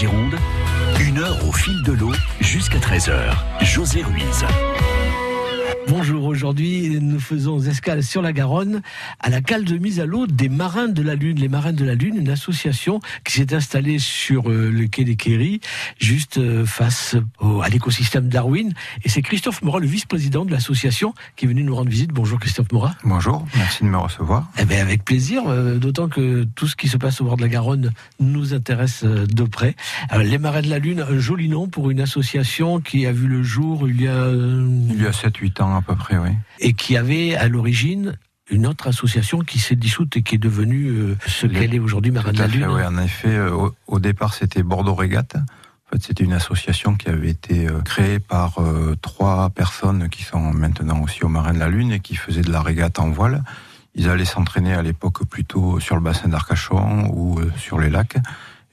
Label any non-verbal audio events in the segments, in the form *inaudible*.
Gironde, une heure au fil de l'eau jusqu'à 13h. José Ruiz. Bonjour, aujourd'hui nous faisons escale sur la Garonne à la cale de mise à l'eau des Marins de la Lune. Les Marins de la Lune, une association qui s'est installée sur euh, le quai des Quéry, juste euh, face au, à l'écosystème Darwin. Et c'est Christophe Morat, le vice-président de l'association, qui est venu nous rendre visite. Bonjour Christophe Morat. Bonjour, merci de me recevoir. Eh bien, avec plaisir, euh, d'autant que tout ce qui se passe au bord de la Garonne nous intéresse de près. les Marins de la Lune, un joli nom pour une association qui a vu le jour il y a... Il y a 7-8 ans à peu près, oui. Et qui avait à l'origine une autre association qui s'est dissoute et qui est devenue euh, ce qu'elle est aujourd'hui, Marin de la Lune. Oui, en effet, euh, au, départ, c'était Bordeaux Régate. En fait, c'était une association qui avait été euh, créée par trois personnes qui sont maintenant aussi au Marin de la Lune et qui faisaient de la régate en voile. Ils allaient s'entraîner à l'époque plutôt sur le bassin d'Arcachon ou sur les lacs.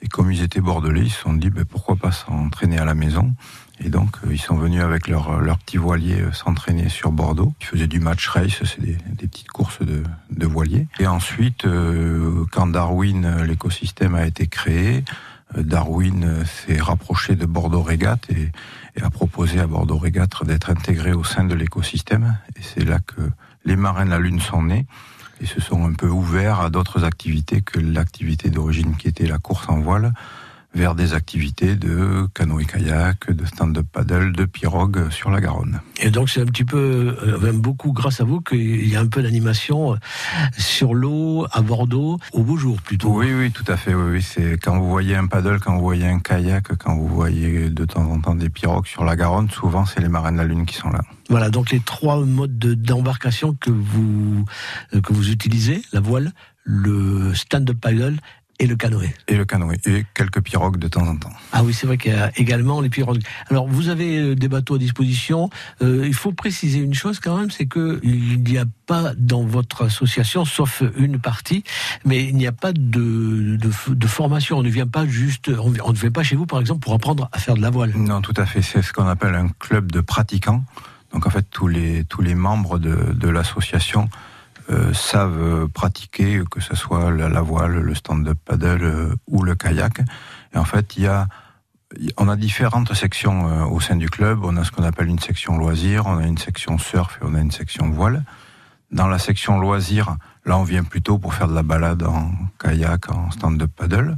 Et comme ils étaient bordelais, ils se sont dit ben, pourquoi pas s'entraîner à la maison. Et donc, euh, ils sont venus avec leur, leur petit voilier euh, s'entraîner sur Bordeaux. Ils faisaient du match race, c'est des, des, petites courses de, de voiliers. Et ensuite, euh, quand Darwin, l'écosystème a été créé, Darwin s'est rapproché de Bordeaux Régate et, et, a proposé à Bordeaux Régate d'être intégré au sein de l'écosystème. Et c'est là que les marins de la Lune sont nés et se sont un peu ouverts à d'autres activités que l'activité d'origine qui était la course en voile vers des activités de canoë-kayak, de stand-up paddle, de pirogue sur la Garonne. Et donc c'est un petit peu, euh, même beaucoup grâce à vous qu'il y a un peu d'animation euh, sur l'eau à Bordeaux au beau jour plutôt. Oui, oui, tout à fait. Oui, C'est quand vous voyez un paddle, quand vous voyez un kayak, quand vous voyez de temps en temps des pirogues sur la Garonne, souvent c'est les marins de la Lune qui sont là. Voilà, donc les trois modes d'embarcation que vous euh, que vous utilisez, la voile, le stand-up paddle et le canoë. Et le canoë, et quelques pirogues de temps en temps. Ah oui, c'est vrai qu'il y a également les pirogues. Alors, vous avez euh, des bateaux à disposition. Euh, il faut préciser une chose quand même, c'est que il n'y a pas dans votre association, sauf une partie, mais il n'y a pas de, de, de, formation. On ne vient pas juste, on, ne vient pas chez vous, par exemple, pour apprendre à faire de la voile. Non, tout à fait. C'est ce qu'on appelle un club de pratiquants. Donc, en fait, tous les, tous les membres de, de l'association euh, savent pratiquer, que ce soit la, voile, le stand-up paddle euh, ou le kayak. Et en fait, il y a, on a différentes sections euh, au sein du club. On a ce qu'on appelle une section loisir, on a une section surf et on a une section voile. Dans la section loisir, là, on vient plutôt pour faire de la balade en kayak, en stand-up paddle.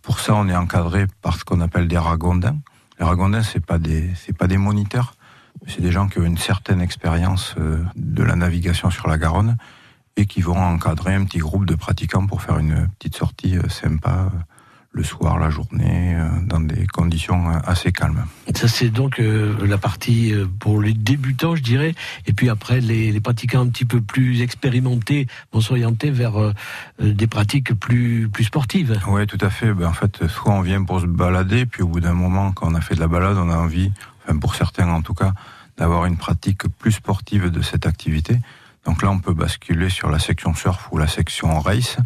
pour ça, on est encadré par ce qu'on appelle des ragondins. Les ragondins, c'est pas des, c'est pas des moniteurs. C'est des gens qui ont une certaine expérience euh, de la navigation sur la Garonne et qui vont encadrer un petit groupe de pratiquants pour faire une petite sortie euh, sympa euh, le soir, la journée, dans des conditions assez calmes. Ça, c'est donc la partie pour les débutants, je dirais. Et puis après, les, pratiquants un petit peu plus expérimentés vont s'orienter vers des pratiques plus, plus sportives. Oui, tout à fait. Ben, en fait, soit on vient pour se balader, puis au bout d'un moment, quand on a fait de la balade, on a envie, enfin pour certains en tout cas, d'avoir une pratique plus sportive de cette activité. Donc là, on peut basculer sur la section surf ou la section race.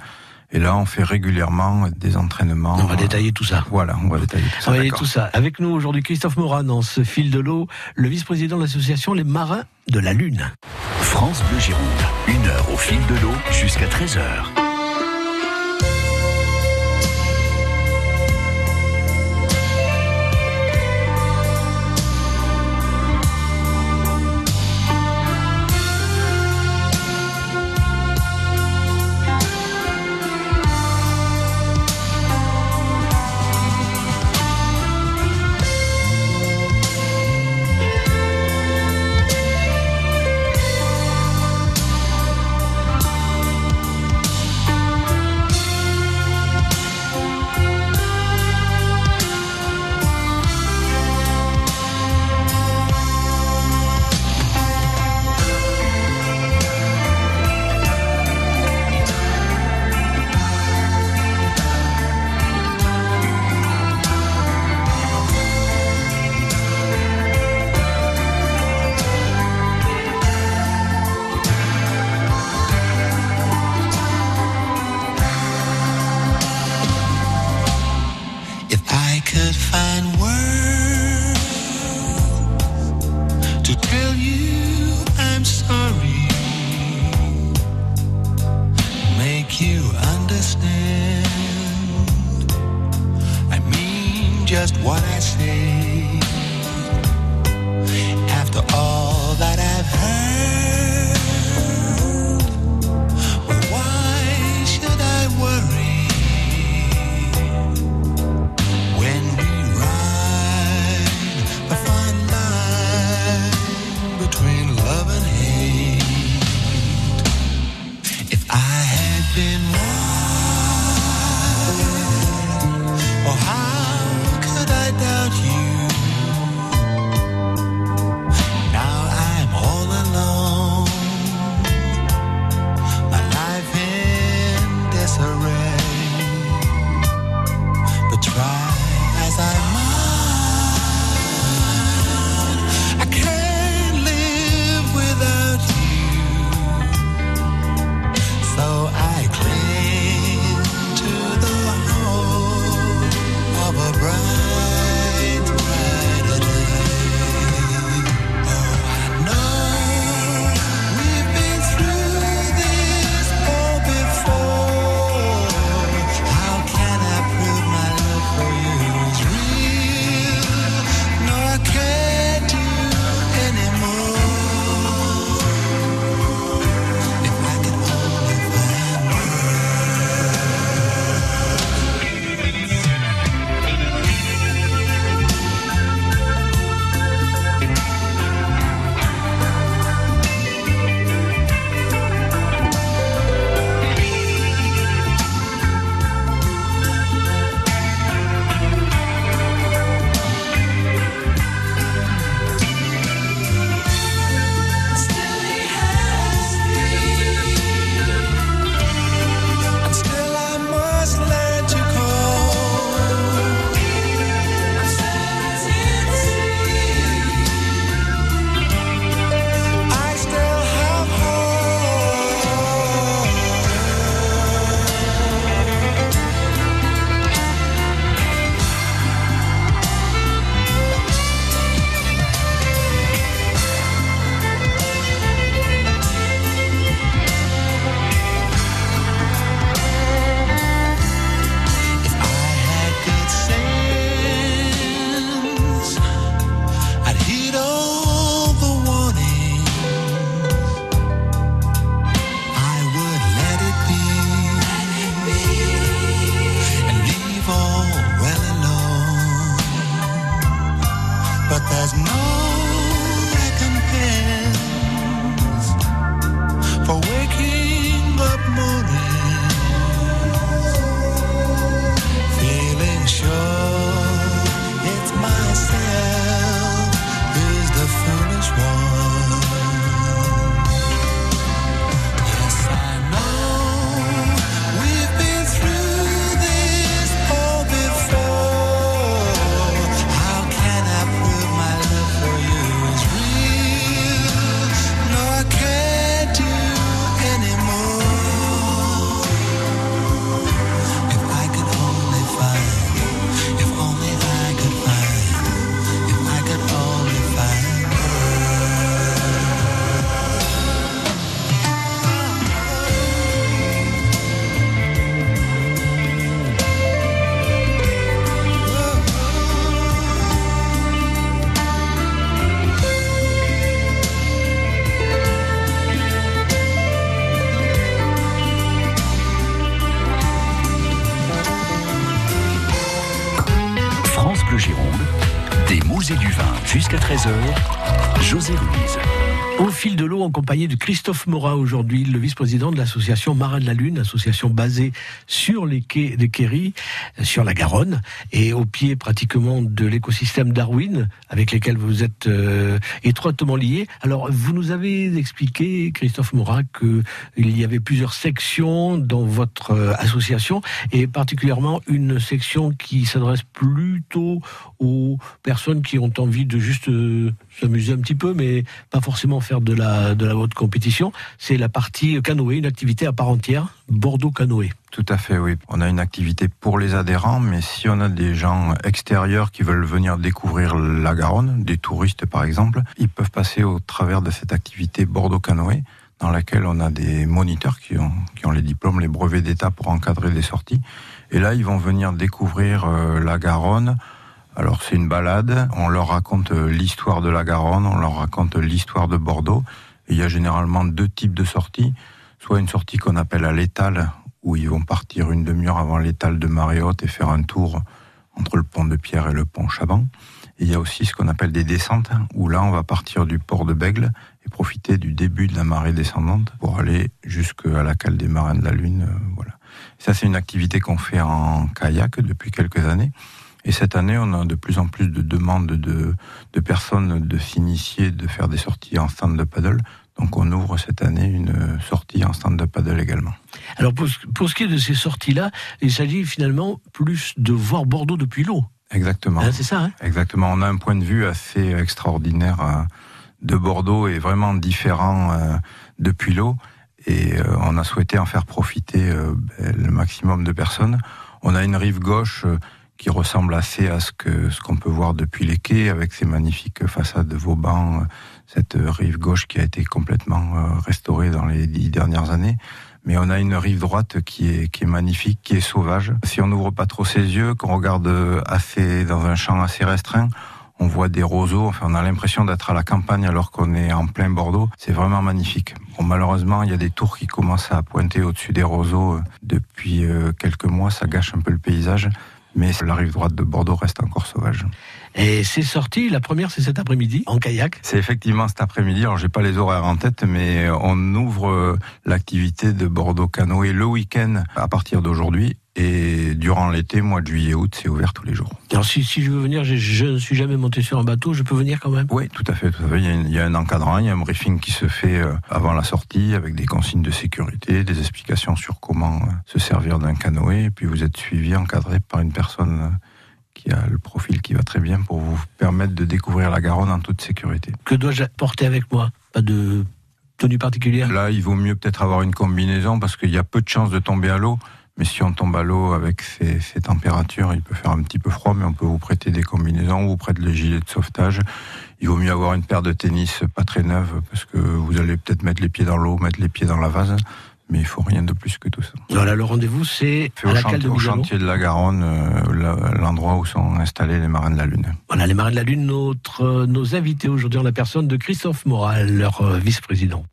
Et là, on fait régulièrement des entraînements. On va détailler tout ça. Voilà, on va détailler tout ça. On va tout ça. Avec nous aujourd'hui, Christophe Morin, dans ce fil de l'eau, le vice-président de l'association Les Marins de la Lune. France Bleu Gironde, une heure au fil de l'eau jusqu'à 13 13h. Au fil de l'eau, en compagnie de Christophe Morin aujourd'hui, le vice-président de l'association Marin de la Lune, association basée sur les quais de Kerry, sur la Garonne, et au pied pratiquement de l'écosystème Darwin, avec lesquels vous êtes euh, étroitement liés. Alors, vous nous avez expliqué, Christophe Morin, que il y avait plusieurs sections dans votre euh, association, et particulièrement une section qui s'adresse plutôt aux personnes qui ont envie de juste euh, s'amuser un petit peu, mais pas forcément faire de la, de la haute compétition. C'est la partie canoë, une activité à part entière, Bordeaux canoë. Tout à fait, oui. On a une activité pour les adhérents, mais si on a des gens extérieurs qui veulent venir découvrir la Garonne, des touristes par exemple, ils peuvent passer au travers de cette activité Bordeaux Canoë, dans laquelle on a des moniteurs qui ont, qui ont les diplômes, les brevets d'État pour encadrer des sorties. Et là, ils vont venir découvrir euh, la Garonne Alors c'est une balade, on leur raconte euh, l'histoire de la Garonne, on leur raconte l'histoire de Bordeaux. Il y a généralement deux types de sorties. Soit une sortie qu'on appelle à l'étal, où ils vont partir une demi-heure avant l'étal de marée haute et faire un tour entre le pont de Pierre et le pont Chaban. Et il y a aussi ce qu'on appelle des descentes, où là on va partir du port de Bègle et profiter du début de la marée descendante pour aller jusqu'à la cale des marins de la Lune. euh, voilà. Ça c'est une activité qu'on fait en kayak depuis quelques années. Et cette année, on a de plus en plus de demandes de, de personnes de s'initier, de faire des sorties en stand de paddle. Donc on ouvre cette année une sortie en stand de paddle également. Alors pour, ce- pour ce qui est de ces sorties-là, il s'agit finalement plus de voir Bordeaux depuis l'eau. Exactement. Hein, c'est ça, hein? Exactement. On a un point de vue assez extraordinaire euh, de Bordeaux et vraiment différent euh, depuis l'eau. Et euh, on a souhaité en faire profiter ben, le maximum de personnes. On a une rive gauche qui ressemble assez à ce que ce qu'on peut voir depuis les quais, avec ses magnifiques façades de Vauban. euh, Cette euh, rive gauche qui a été complètement euh, restaurée dans les dix dernières années. Mais on a une rive droite qui est, qui est magnifique, qui est sauvage. Si on n'ouvre pas trop ses yeux, qu'on regarde assez dans un champ assez restreint, on voit des roseaux. Enfin, on a l'impression d'être à la campagne alors qu'on est en plein Bordeaux. C'est vraiment magnifique. Bon, malheureusement, il y a des tours qui commencent à pointer au-dessus des roseaux depuis quelques mois. Ça gâche un peu le paysage. Mais la rive droite de Bordeaux reste encore sauvage. Et c'est sorti, la première c'est cet après-midi, en kayak. C'est effectivement cet après-midi. Alors, j'ai pas les horaires en tête, mais on ouvre euh, l'activité de Bordeaux Canoë le week-end à partir d'aujourd'hui. Et durant l'été, mois de juillet, août, c'est ouvert tous les jours. Alors si, si je veux venir, je, je ne suis jamais monté sur un bateau, je peux venir quand même? Oui, tout à fait, tout à fait. Il y, a, une- il y a un encadrant, il y a un briefing qui se fait euh, avant la sortie avec des consignes de sécurité, des explications sur comment euh, se servir d'un canoë. Et puis vous êtes suivi, encadré par une personne euh, qui a le profil qui va très bien pour vous permettre de découvrir la Garonne en toute sécurité. Que dois-je porter avec moi? Pas de tenue particulière? Là, il vaut mieux peut-être avoir une combinaison parce qu'il y a peu de chances de tomber à l'eau. Mais si on tombe à l'eau avec ces, ces températures, il peut faire un petit peu froid, mais on peut vous prêter des combinaisons, vous prête le gilet de sauvetage. Il vaut mieux avoir une paire de tennis pas très neuve parce que vous allez peut-être mettre les pieds dans l'eau, mettre les pieds dans la vase, mais il faut rien de plus que tout ça. Voilà, le rendez-vous c'est Fait à au, la chantier, cale de au chantier de la Garonne, euh, l'endroit où sont installés les marins de la Lune. Voilà, les marins de la Lune, notre, euh, nos invités aujourd'hui en la personne de Christophe Moral, leur euh, vice-président.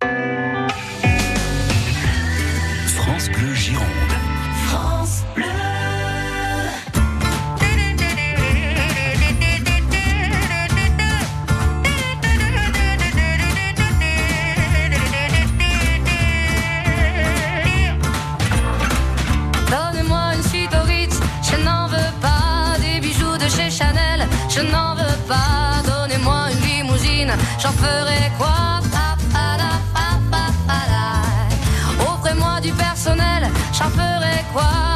France Bleu ferai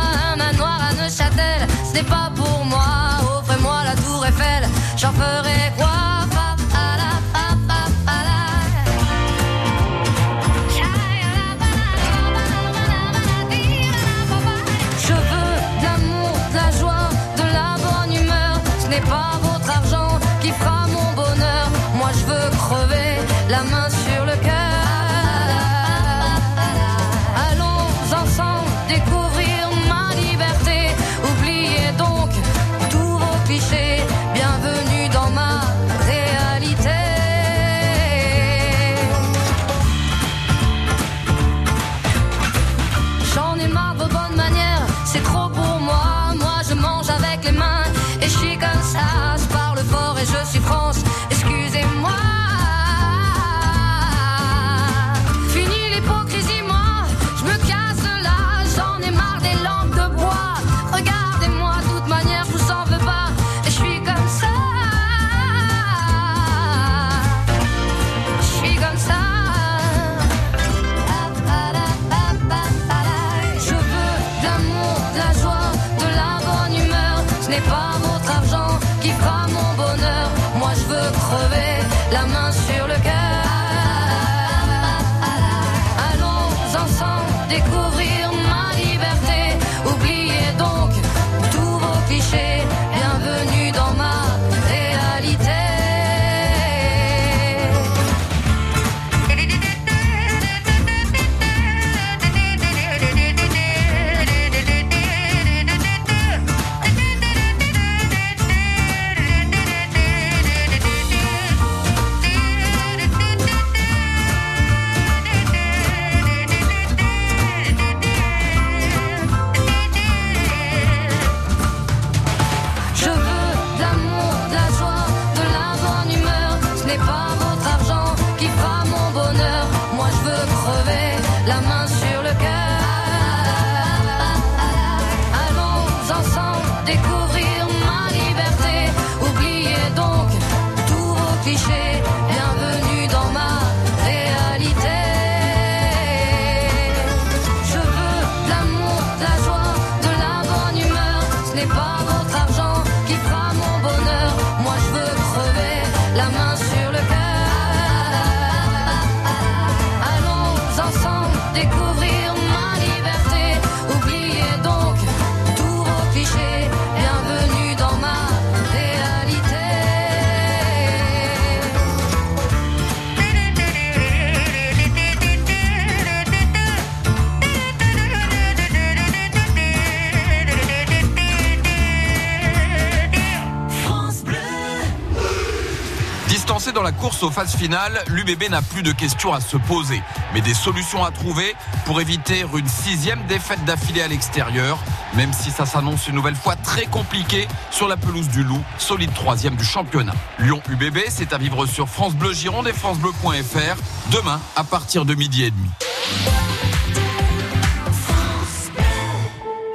course aux phases finales, l'UBB n'a plus de questions à se poser, mais des solutions à trouver pour éviter une sixième défaite d'affilée à l'extérieur, même si ça s'annonce une nouvelle fois très compliqué sur la pelouse du Loup, solide troisième du championnat. Lyon-UBB, c'est à vivre sur France Bleu Gironde et francebleu.fr demain à partir de midi et demi.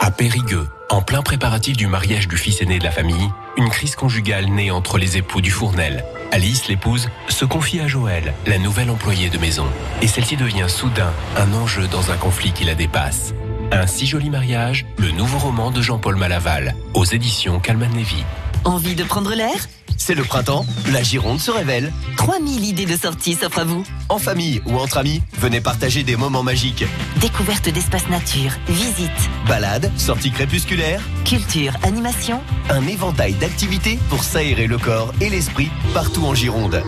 À Périgueux, en plein préparatif du mariage du fils aîné de la famille, une crise conjugale naît entre les époux du Fournel. Alice, l'épouse, se confie à Joël, la nouvelle employée de maison. Et celle-ci devient soudain un enjeu dans un conflit qui la dépasse. Un si joli mariage, le nouveau roman de Jean-Paul Malaval, aux éditions Calman Levy. Envie de prendre l'air C'est le printemps, la Gironde se révèle. 3000 idées de sorties s'offrent à vous. En famille ou entre amis, venez partager des moments magiques. Découverte d'espaces nature, visites, Balades, sorties crépusculaires, culture, animation. un éventail d'activités pour s'aérer le corps et l'esprit partout en Gironde.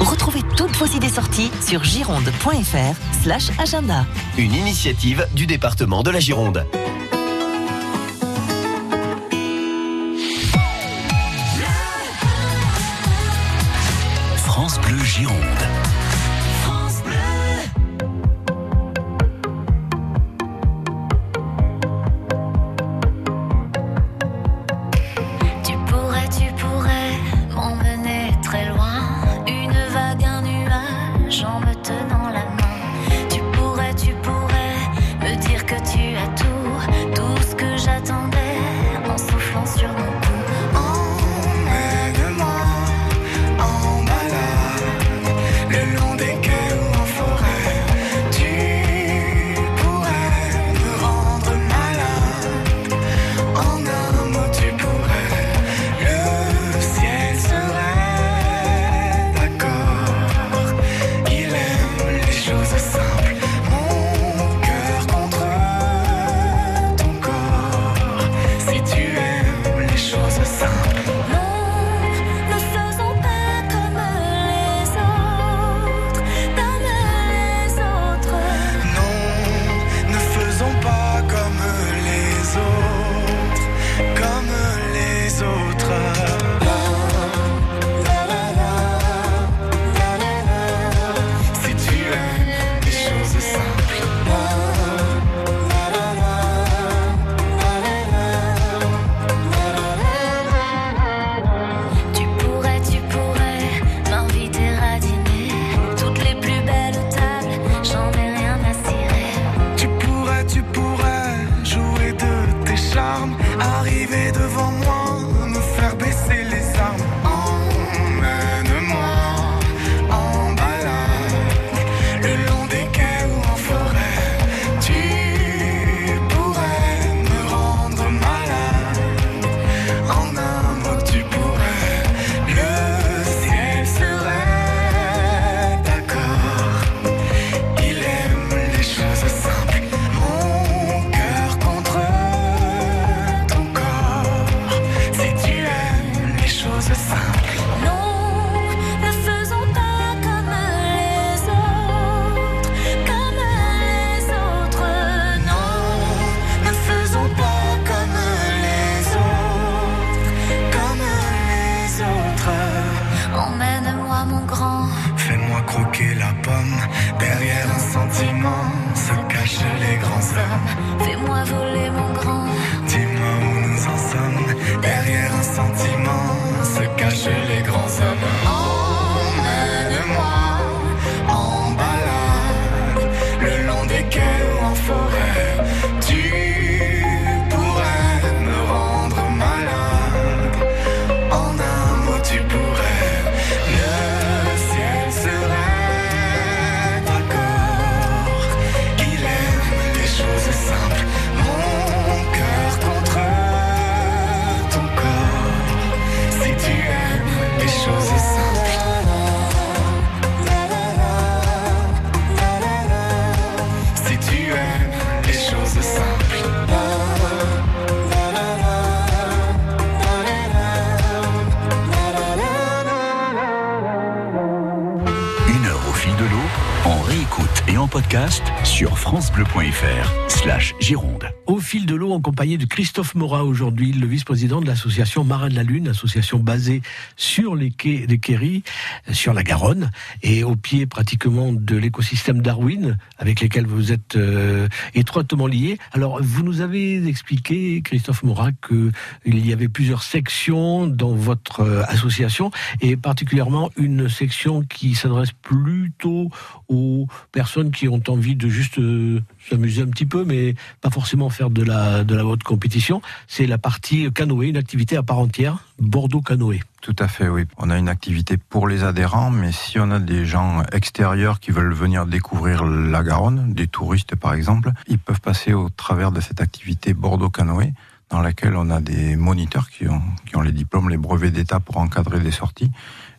Retrouvez toutes vos idées sorties sur gironde.fr slash agenda. Une initiative du département de la Gironde. Sur francebleu.fr slash Gironde. Au fil de l'eau, en compagnie de Christophe Morat aujourd'hui, le vice-président de l'association Marin de la Lune, association basée sur les quais des Quéry, euh, sur la Garonne, et au pied pratiquement de l'écosystème Darwin, avec lesquels vous êtes euh, étroitement liés. Alors, vous nous avez expliqué, Christophe Morat, qu'il y avait plusieurs sections dans votre euh, association, et particulièrement une section qui s'adresse plutôt aux personnes qui ont envie de juste euh, s'amuser un petit peu, mais pas forcément faire de la, de haute compétition. C'est la partie canoë, une activité à part entière, Bordeaux canoë. Tout à fait, oui. On a une activité pour les adhérents, mais si on a des gens extérieurs qui veulent venir découvrir la Garonne, des touristes par exemple, ils peuvent passer au travers de cette activité Bordeaux canoë, dans laquelle on a des moniteurs qui ont, qui ont les diplômes, les brevets d'État pour encadrer des sorties.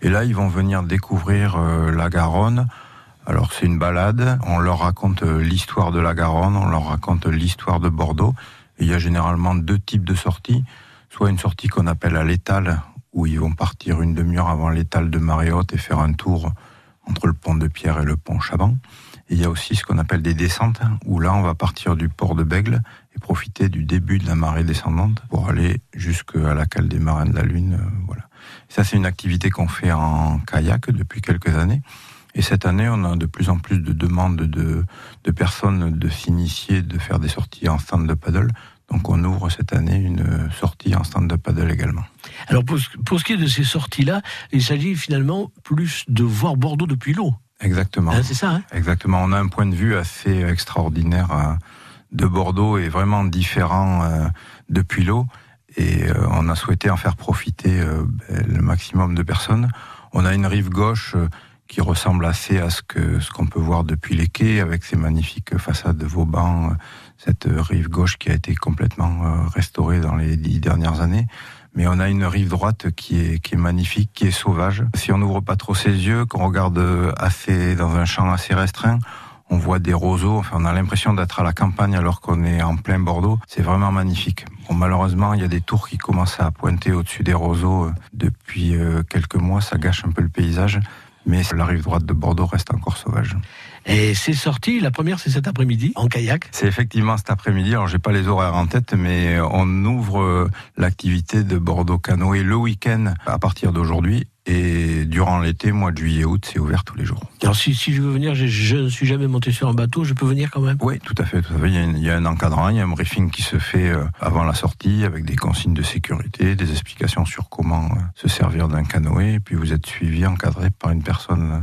Et là, ils vont venir découvrir euh, la Garonne. Alors c'est une balade, on leur raconte euh, l'histoire de la Garonne, on leur raconte l'histoire de Bordeaux. Il y a généralement deux types de sorties. Soit une sortie qu'on appelle à l'étal, où ils vont partir une demi-heure avant l'étal de marée haute et faire un tour entre le pont de Pierre et le pont Chaban. Et il y a aussi ce qu'on appelle des descentes, où là on va partir du port de Bègle et profiter du début de la marée descendante pour aller jusqu'à la cale des marins de la Lune. euh, voilà. Ça c'est une activité qu'on fait en kayak depuis quelques années. Et cette année, on a de plus en plus de demandes de, de personnes de s'initier, de faire des sorties en stand de paddle. Donc on ouvre cette année une sortie en stand de paddle également. Alors pour, ce- pour ce qui est de ces sorties-là, il s'agit finalement plus de voir Bordeaux depuis l'eau. Exactement. Hein, c'est ça, hein Exactement. On a un point de vue assez extraordinaire euh, de Bordeaux et vraiment différent euh, depuis l'eau. Et euh, on a souhaité en faire profiter ben, le maximum de personnes. On a une rive gauche qui ressemble assez à ce que ce qu'on peut voir depuis les quais, avec ces magnifiques façades de Vauban. euh, Cette rive gauche qui a été complètement euh, restaurée dans les dix dernières années. Mais on a une rive droite qui est, qui est magnifique, qui est sauvage. Si on n'ouvre pas trop ses yeux, qu'on regarde assez dans un champ assez restreint, on voit des roseaux. Enfin, on a l'impression d'être à la campagne alors qu'on est en plein Bordeaux. C'est vraiment magnifique. Bon, malheureusement, il y a des tours qui commencent à pointer au-dessus des roseaux euh, depuis quelques mois. Ça gâche un peu le paysage. Mais la rive droite de Bordeaux reste encore sauvage. Et c'est sorti, la première c'est cet après-midi, en kayak. C'est effectivement cet après-midi. Alors, j'ai pas les horaires en tête, mais on ouvre euh, l'activité de Bordeaux Canoë le week-end à partir d'aujourd'hui. Et durant l'été, mois de juillet, août, c'est ouvert tous les jours. Alors si, si je veux venir, je- je ne suis jamais monté sur un bateau, je peux venir quand même? Oui, tout à fait, tout à fait. Il y, a, une- il y a un encadrant, il y a un briefing qui se fait euh, avant la sortie avec des consignes de sécurité, des explications sur comment euh, se servir d'un canoë. Et puis vous êtes suivi, encadré par une personne euh,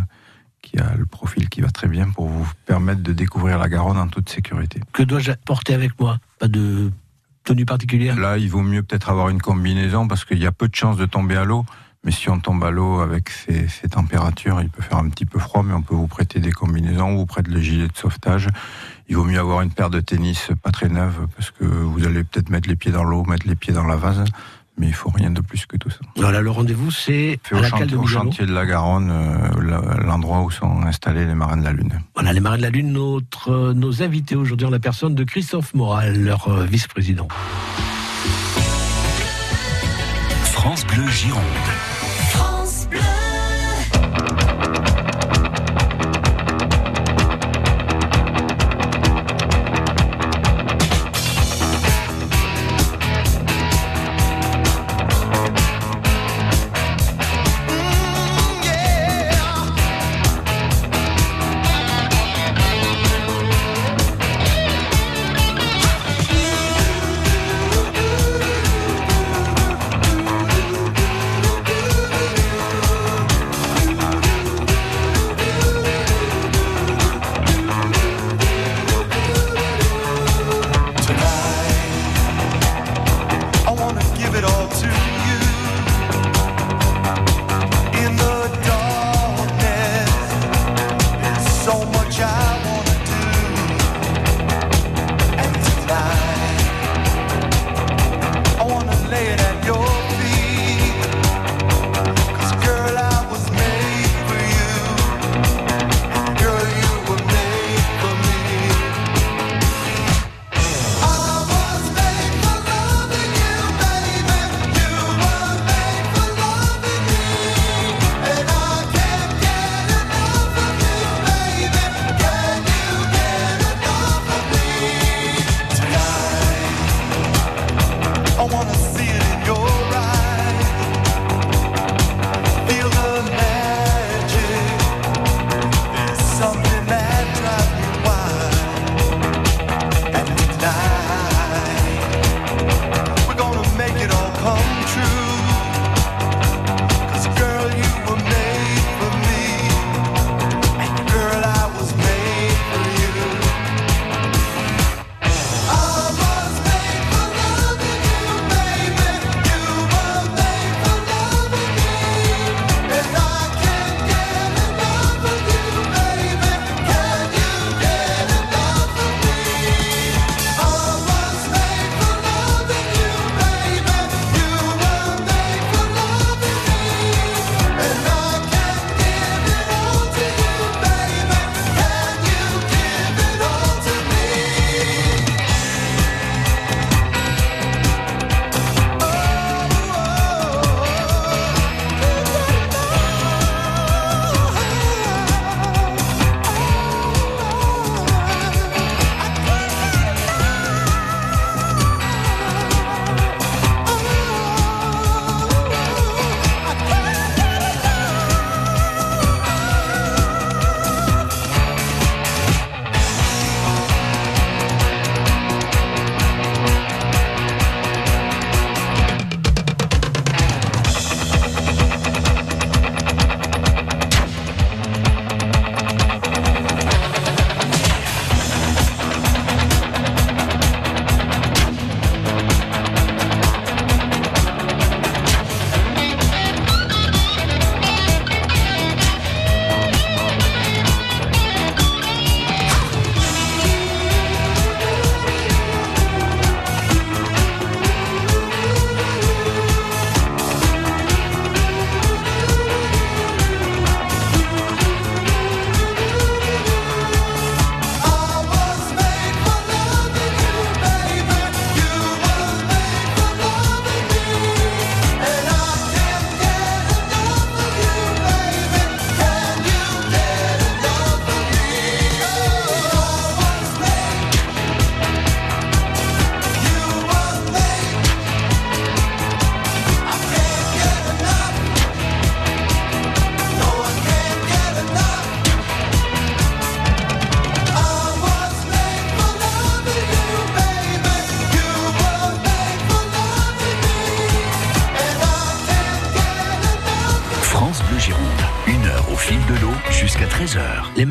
qui a le profil qui va très bien pour vous permettre de découvrir la Garonne en toute sécurité. Que dois-je porter avec moi? Pas de tenue particulière? Là, il vaut mieux peut-être avoir une combinaison parce qu'il y a peu de chances de tomber à l'eau. Mais si on tombe à l'eau avec ces, ces températures, il peut faire un petit peu froid, mais on peut vous prêter des combinaisons ou vous prête le gilet de sauvetage. Il vaut mieux avoir une paire de tennis pas très neuve parce que vous allez peut-être mettre les pieds dans l'eau, mettre les pieds dans la vase, mais il faut rien de plus que tout ça. Voilà, le rendez-vous c'est au, la cale chantier, de au chantier de la Garonne, euh, l'endroit où sont installés les marins de la Lune. Voilà, les marins de la Lune, notre, euh, nos invités aujourd'hui en la personne de Christophe Moral, leur euh, vice-président. France Bleu Gironde.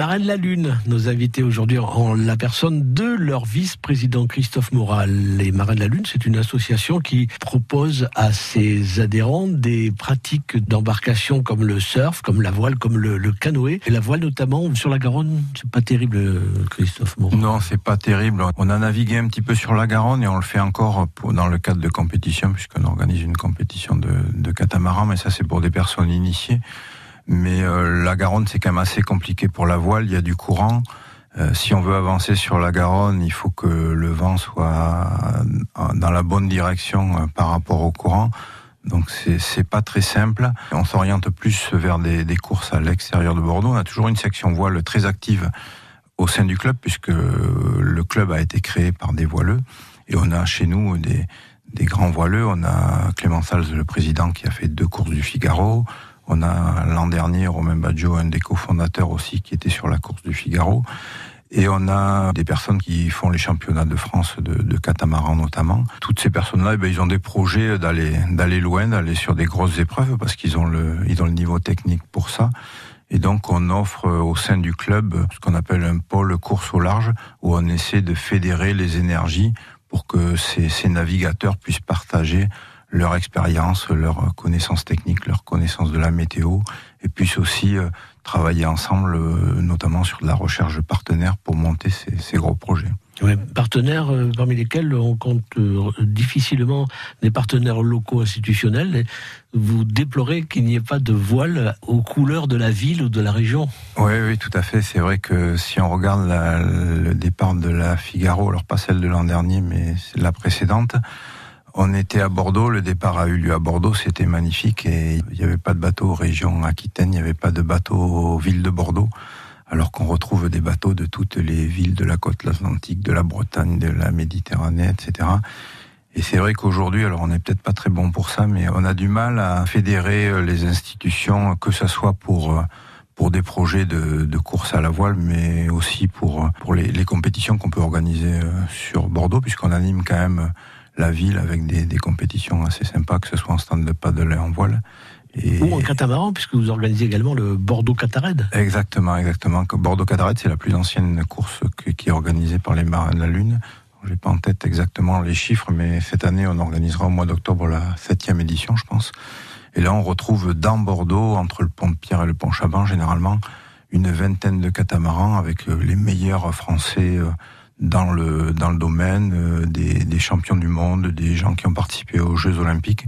Les Marins de la Lune, nos invités aujourd'hui en la personne de leur vice-président Christophe Moral. Les Marins de la Lune, c'est une association qui propose à ses adhérents des pratiques d'embarcation comme le surf, comme la voile, comme le, canoë. Et la voile notamment sur la Garonne, c'est pas terrible, Christophe Moral. Non, c'est pas terrible. On a navigué un petit peu sur la Garonne et on le fait encore dans le cadre de compétition, puisqu'on organise une compétition de, de catamaran, mais ça c'est pour des personnes initiées. Mais euh, la Garonne, c'est quand même assez compliqué pour la voile. Il y a du courant. Euh, si on veut avancer sur la Garonne, il faut que le vent soit euh, dans la bonne direction par rapport au courant. Donc c'est pas très simple. On s'oriente plus vers des, courses à l'extérieur de Bordeaux. On a toujours une section voile très active au sein du club, puisque le club a été créé par des voileux. Et on a chez nous des, des grands voileux. On a Clément Sals, le président, qui a fait deux courses du Figaro. On a l'an dernier Romain Baggio, un des cofondateurs aussi, qui était sur la course du Figaro. Et on a des personnes qui font les championnats de France de, de catamaran notamment. Toutes ces personnes-là, eh ben, ils ont des projets d'aller d'aller loin, d'aller sur des grosses épreuves parce qu'ils ont le ils ont le niveau technique pour ça. Et donc on offre au sein du club ce qu'on appelle un pôle course au large où on essaie de fédérer les énergies pour que ces, ces navigateurs puissent partager leur expérience, leur connaissance technique, leur connaissance de la météo, et puissent aussi euh, travailler ensemble, euh, notamment sur de la recherche de partenaires pour monter ces, ces gros projets. Ouais, partenaires euh, parmi lesquels on compte difficilement des partenaires locaux institutionnels. Vous déplorez qu'il n'y ait pas de voile aux couleurs de la ville ou de la région. Oui, oui, tout à fait. C'est vrai que si on regarde la- le départ de la Figaro, alors pas celle de l'an dernier, mais c'est la précédente, on était à Bordeaux, le départ a eu lieu à Bordeaux, c'était magnifique et il n'y avait pas de bateau région Aquitaine, il n'y avait pas de bateau ville de Bordeaux, alors qu'on retrouve des bateaux de toutes les villes de la côte atlantique, de la Bretagne, de la Méditerranée, etc. Et c'est vrai qu'aujourd'hui, alors on n'est peut-être pas très bon pour ça, mais on a du mal à fédérer euh, les institutions, que ce soit pour euh, pour des projets de, de course à la voile, mais aussi pour pour les, les compétitions qu'on peut organiser euh, sur Bordeaux, puisqu'on anime quand même euh, la ville avec des, des compétitions assez sympas, que ce soit en stand de paddle et en voile. Et Ou en catamaran, puisque vous organisez également le Bordeaux Catared. Exactement, exactement. Bordeaux Cataret, c'est la plus ancienne course qui est organisée par les marins de la Lune. J'ai pas en tête exactement les chiffres, mais cette année, on organisera au mois d'octobre la septième édition, je pense. Et là, on retrouve dans Bordeaux, entre le pont de Pierre et le pont Chaban, généralement, une vingtaine de catamarans avec euh, les meilleurs Français euh, dans le dans le domaine, euh, des, des champions du monde, des gens qui ont participé aux Jeux Olympiques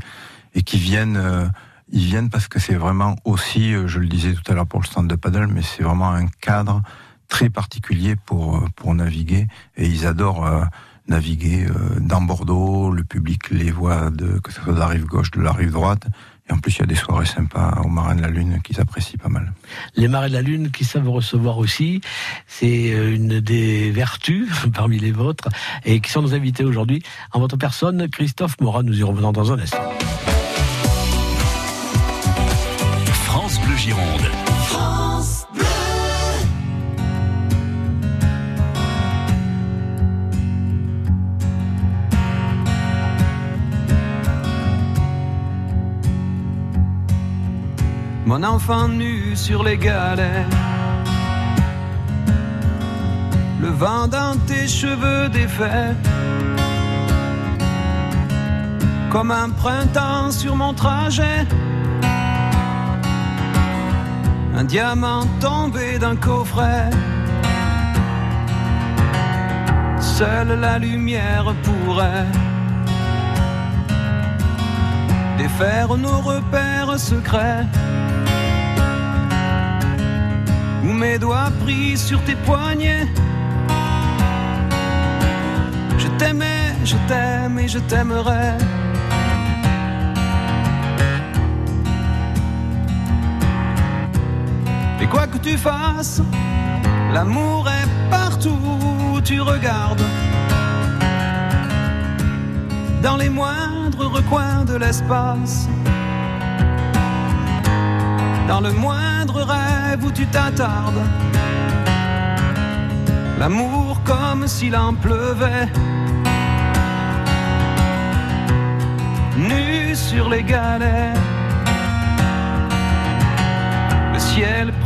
et qui viennent euh, ils viennent parce que c'est vraiment aussi, euh, je le disais tout à l'heure pour le stand de paddle, mais c'est vraiment un cadre très particulier pour, pour naviguer. Et ils adorent naviguer dans Bordeaux. Le public les voit, de, que ce soit de la rive gauche, de la rive droite. Et en plus, il y a des soirées sympas au Marin de la Lune qu'ils apprécient pas mal. Les marins de la Lune qui savent recevoir aussi, c'est euh, une des vertus *laughs* parmi les vôtres et qui sont nos invités aujourd'hui. En votre personne, Christophe Morat, nous y revenons dans un instant. France Bleu Gironde. Mon enfant nu sur les galets. Le vent dans tes cheveux défaits. Comme un printemps sur mon trajet. Un diamant tombé d'un coffret. Seule la lumière pourrait défaire nos repères secrets. Où mes doigts pris sur tes poignets. Je t'aimais, je t'aime et je t'aimerai. Et quoi que tu fasses, l'amour est partout où tu regardes. Dans les moindres recoins de l'espace. Dans le moindre où tu t'attardes. L'amour comme s'il en pleuvait. Nu sur les galets.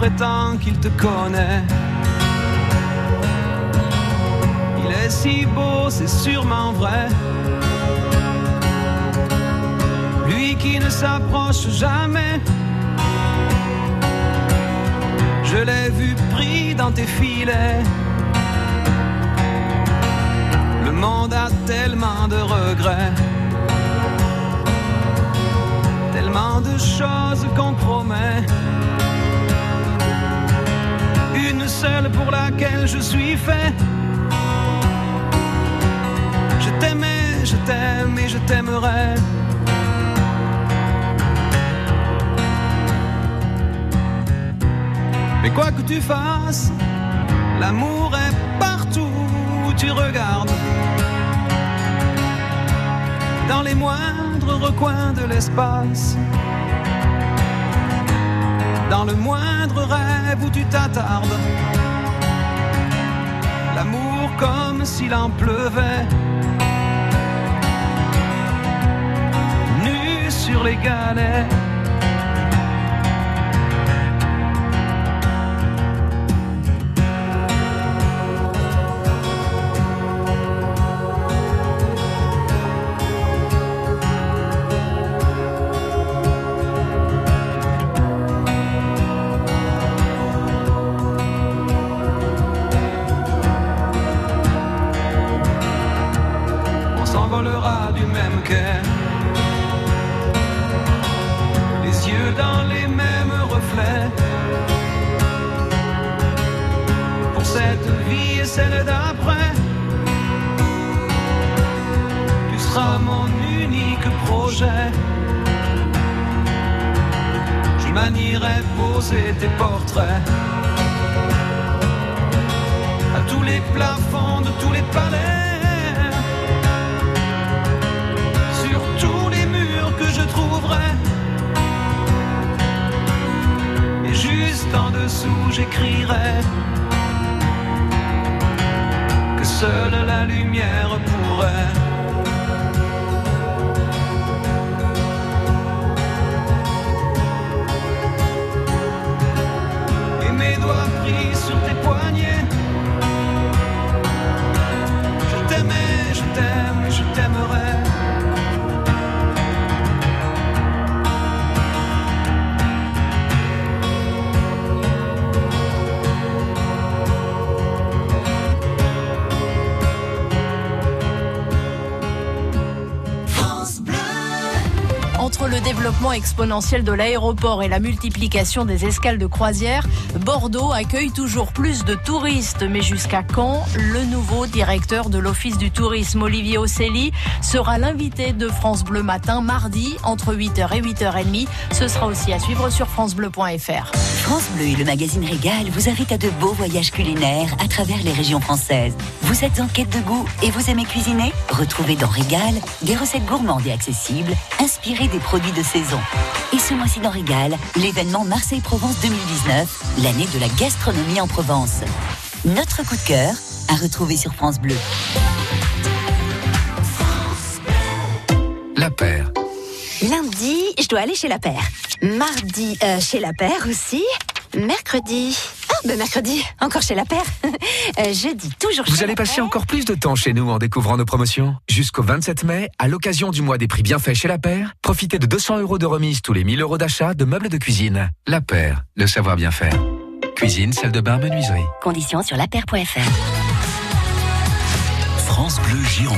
prétend qu'il te connaît. Il est si beau, c'est sûrement vrai. Lui qui ne s'approche jamais. L'ai vu pris dans tes filets. Le monde a tellement de regrets. Tellement de choses qu'on promet. Une seule pour laquelle je suis fait. Je t'aimais, je t'aime et je t'aimerai. Mais quoi que tu fasses, l'amour est partout où tu regardes. Dans les moindres recoins de l'espace. Dans le moindre rêve où tu t'attardes. L'amour comme s'il en pleuvait. Nu sur les galets. Seule la lumière pourrait. Et développement exponentiel de l'aéroport et la multiplication des escales de croisière, Bordeaux accueille toujours plus de touristes. Mais jusqu'à quand Le nouveau directeur de l'Office du tourisme, Olivier Ocelli, sera l'invité de France Bleu Matin mardi entre 8h et 8h30. Ce sera aussi à suivre sur francebleu.fr. France Bleu et le magazine Régal vous invitent à de beaux voyages culinaires à travers les régions françaises. Vous êtes en quête de goût et vous aimez cuisiner? Retrouvez dans Régal des recettes gourmandes et accessibles, inspirées des produits de saison. Et ce mois-ci dans Régal, l'événement Marseille-Provence 2019, l'année de la gastronomie en Provence. Notre coup de cœur à retrouver sur France Bleu. La paire. Lundi, je dois aller chez la paire. Mardi, euh, chez la paire aussi. Mercredi. Ah, ben mercredi, encore chez la paire. *laughs* Euh, jeudi, toujours chez Vous allez la passer paire. encore plus de temps chez nous en découvrant nos promotions. Jusqu'au 27 mai, à l'occasion du mois des prix bienfaits chez La Paire, profitez de 200 euros de remise tous les 1000 euros d'achat de meubles de cuisine. La Paire, le savoir bien faire. Cuisine, salle de bain, menuiserie. Conditions sur lapaire.fr. France Bleu Gironde.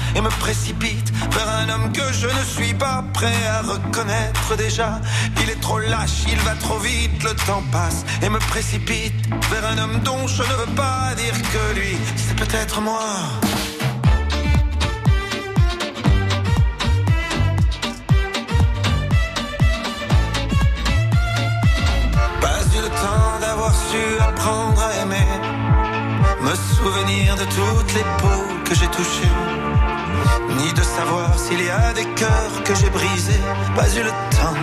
et me précipite vers un homme que je ne suis pas prêt à reconnaître déjà. Il est trop lâche, il va trop vite, le temps passe et me précipite vers un homme dont je ne veux pas dire que lui, c'est peut-être moi. Pas eu le temps d'avoir su apprendre à aimer, me souvenir de toutes les peaux que j'ai touchées, de savoir s'il y a des cœurs que j'ai brisés. Pas eu le temps,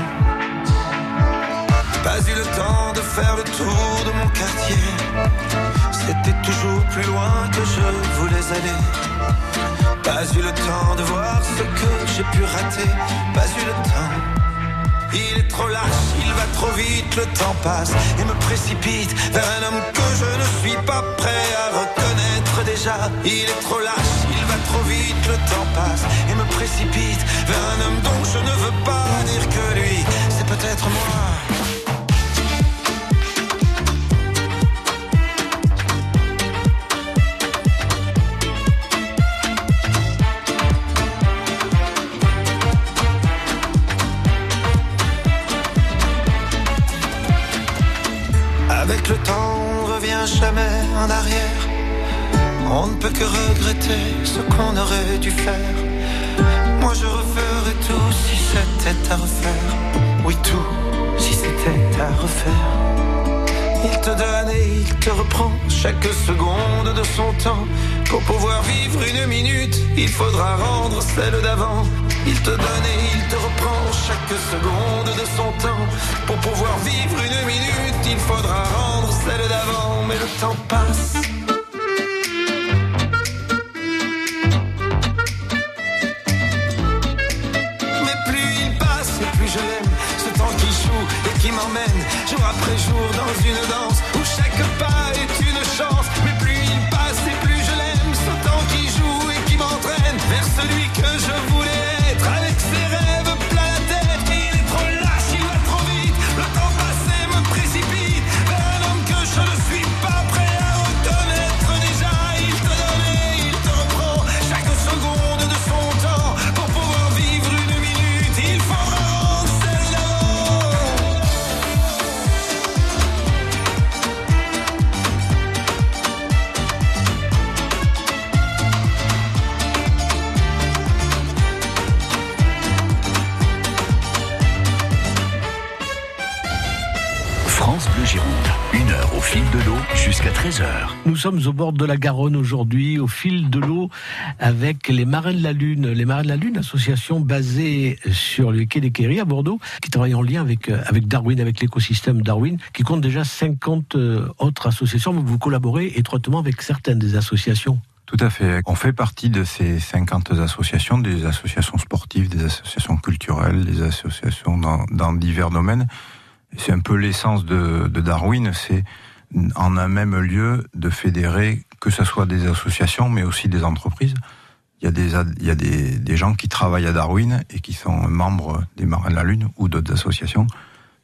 pas eu le temps de faire le tour de mon quartier. C'était toujours plus loin que je voulais aller. Pas eu le temps de voir ce que j'ai pu rater. Pas eu le temps. Il est trop lâche, il va trop vite, le temps passe et me précipite vers un homme que je ne suis pas prêt à reconnaître déjà. Il est trop lâche, il va trop vite, le temps passe et me précipite vers un homme dont je ne veux pas dire que lui, c'est peut-être moi. Le temps, revient jamais en arrière. On ne peut que regretter ce qu'on aurait dû faire. Moi, je referais tout si c'était à refaire. Oui, tout si c'était à refaire. Il te donne et il te reprend chaque seconde de son temps. Pour pouvoir vivre une minute, il faudra rendre celle d'avant. Il te donne et il te reprend chaque seconde de son temps. Pour pouvoir vivre une minute, il faudra rendre celle d'avant. Mais le temps passe. Mais plus il passe plus je l'aime. Ce temps qui joue et qui m'emmène jour après jour dans une danse sommes au bord de la Garonne aujourd'hui, au fil de l'eau, avec les Marins de la Lune. Les Marins de la Lune, association basée sur le quai des Quéries à Bordeaux, qui travaille en lien avec, euh, avec Darwin, avec l'écosystème Darwin, qui compte déjà 50 euh, autres associations. Vous collaborez étroitement avec certaines des associations. Tout à fait. On fait partie de ces 50 associations, des associations sportives, des associations culturelles, des associations dans, divers domaines. C'est un peu l'essence de, de Darwin, c'est en un même lieu de fédérer que ce soit des associations, mais aussi des entreprises. Il y a des, il y a des, des gens qui travaillent à Darwin et qui sont membres des Marins de la Lune ou d'autres associations.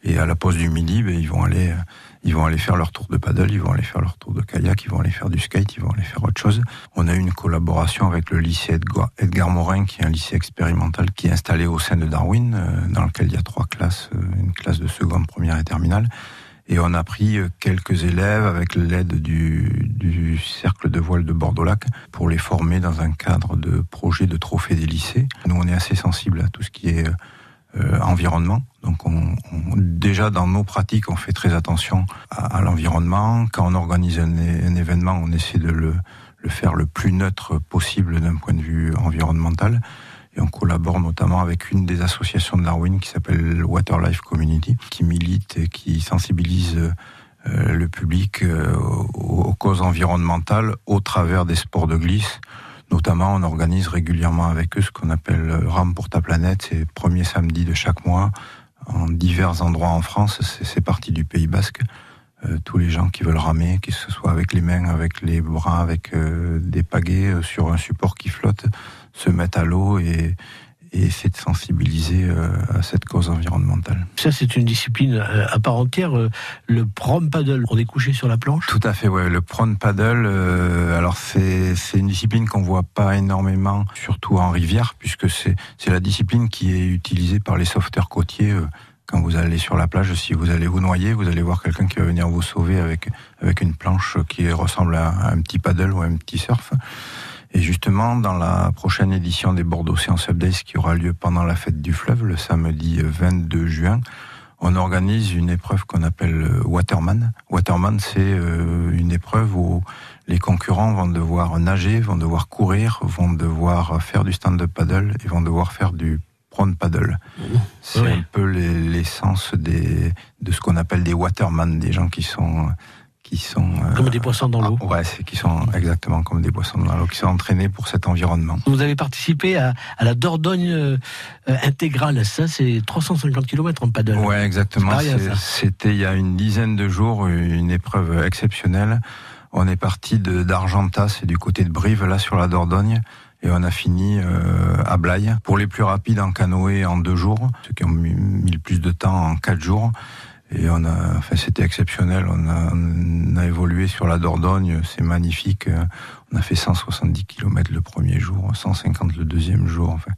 Et à la pause du midi, ben, ils vont aller, ils vont aller faire leur tour de paddle, ils vont aller faire leur tour de kayak, ils vont aller faire du skate, ils vont aller faire autre chose. On a eu une collaboration avec le lycée Edgar, Edgar Morin, qui est un lycée expérimental qui est installé au sein de Darwin, euh, dans lequel il y a trois classes, euh, une classe de seconde, première et terminale. Et on a pris euh, quelques élèves avec l'aide du, du cercle de voile de Bordeaux-Lac pour les former dans un cadre de projet de trophée des lycées. Nous, on est assez sensible à tout ce qui est euh, environnement. Donc, on, on- déjà dans nos pratiques, on fait très attention à, à l'environnement. Quand on organise un, un événement, on essaie de le, le faire le plus neutre possible d'un point de vue environnemental. Et on collabore notamment avec une des associations de Darwin qui s'appelle Water Life Community, qui milite et qui sensibilise euh, le public euh, aux, causes environnementales au travers des sports de glisse. Notamment, on organise régulièrement avec eux ce qu'on appelle euh, Rame pour ta planète. C'est le premier samedi de chaque mois en divers endroits en France. C'est parti du Pays Basque. Tous les gens qui veulent ramer, que ce soit avec les mains, avec les bras, avec des pagaies sur un support qui flotte, se mettent à l'eau et, et essayer de sensibiliser euh, à cette cause environnementale. Ça, c'est une discipline euh, à part entière. euh, Le prom paddle, on est couché sur la planche? Tout à fait, ouais. Le prone paddle, euh, alors c'est une discipline qu'on voit pas énormément, surtout en rivière, puisque c'est c'est la discipline qui est utilisée par les sauveteurs côtiers. euh, quand vous allez sur la plage, si vous allez vous noyer, vous allez voir quelqu'un qui va venir vous sauver avec avec une planche qui ressemble à un petit paddle ou à un petit surf. Et justement, dans la prochaine édition des Bordeaux Science Updates qui aura lieu pendant la fête du fleuve, le samedi 22 juin, on organise une épreuve qu'on appelle euh, Waterman. Waterman, c'est euh, une épreuve où les concurrents vont devoir nager, vont devoir courir, vont devoir faire du stand-up paddle et vont devoir faire du prone paddle. C'est Ouais. un peu les- l'essence des, de ce qu'on appelle des waterman, des gens qui sont qui sont euh, Comme des poissons dans l'eau. ah, ouais, c'est qui sont exactement comme des poissons dans l'eau, qui sont entraînés pour cet environnement. Vous avez participé à, à la Dordogne euh, euh, intégrale. Ça, c'est 350 km en paddle. Ouais, exactement. C'était il y a une dizaine de jours une épreuve exceptionnelle. On est parti de d'Argentas, c'est du côté de Brive, là sur la Dordogne. Et on a fini euh, à Blaye. Pour les plus rapides en canoë en deux jours, ceux qui ont mis, mis le plus de temps en quatre jours. Et on a, enfin, c'était exceptionnel. On a, on a évolué sur la Dordogne, c'est magnifique. On a fait 170 km le premier jour, 150 le deuxième jour. Enfin,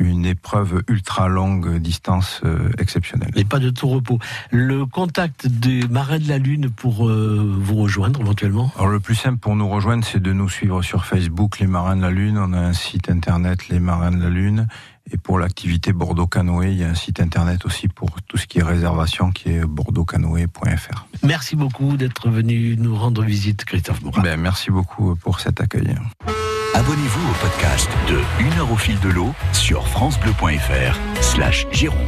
une épreuve ultra longue distance euh, exceptionnelle. Et pas de tout repos. Le contact des marins de la Lune pour euh, vous rejoindre éventuellement? Alors le plus simple pour nous rejoindre, c'est de nous suivre sur Facebook, Les Marins de la Lune. On a un site internet, Les Marins de la Lune. Et pour l'activité Bordeaux Canoë, il y a un site internet aussi pour tout ce qui est réservation, qui est bordeauxcanoë.fr. Merci beaucoup d'être venu nous rendre visite, Christophe Morin. Ben, merci beaucoup pour cet accueil. Abonnez-vous au podcast de Une heure au fil de l'eau sur francebleu.fr slash Gironde.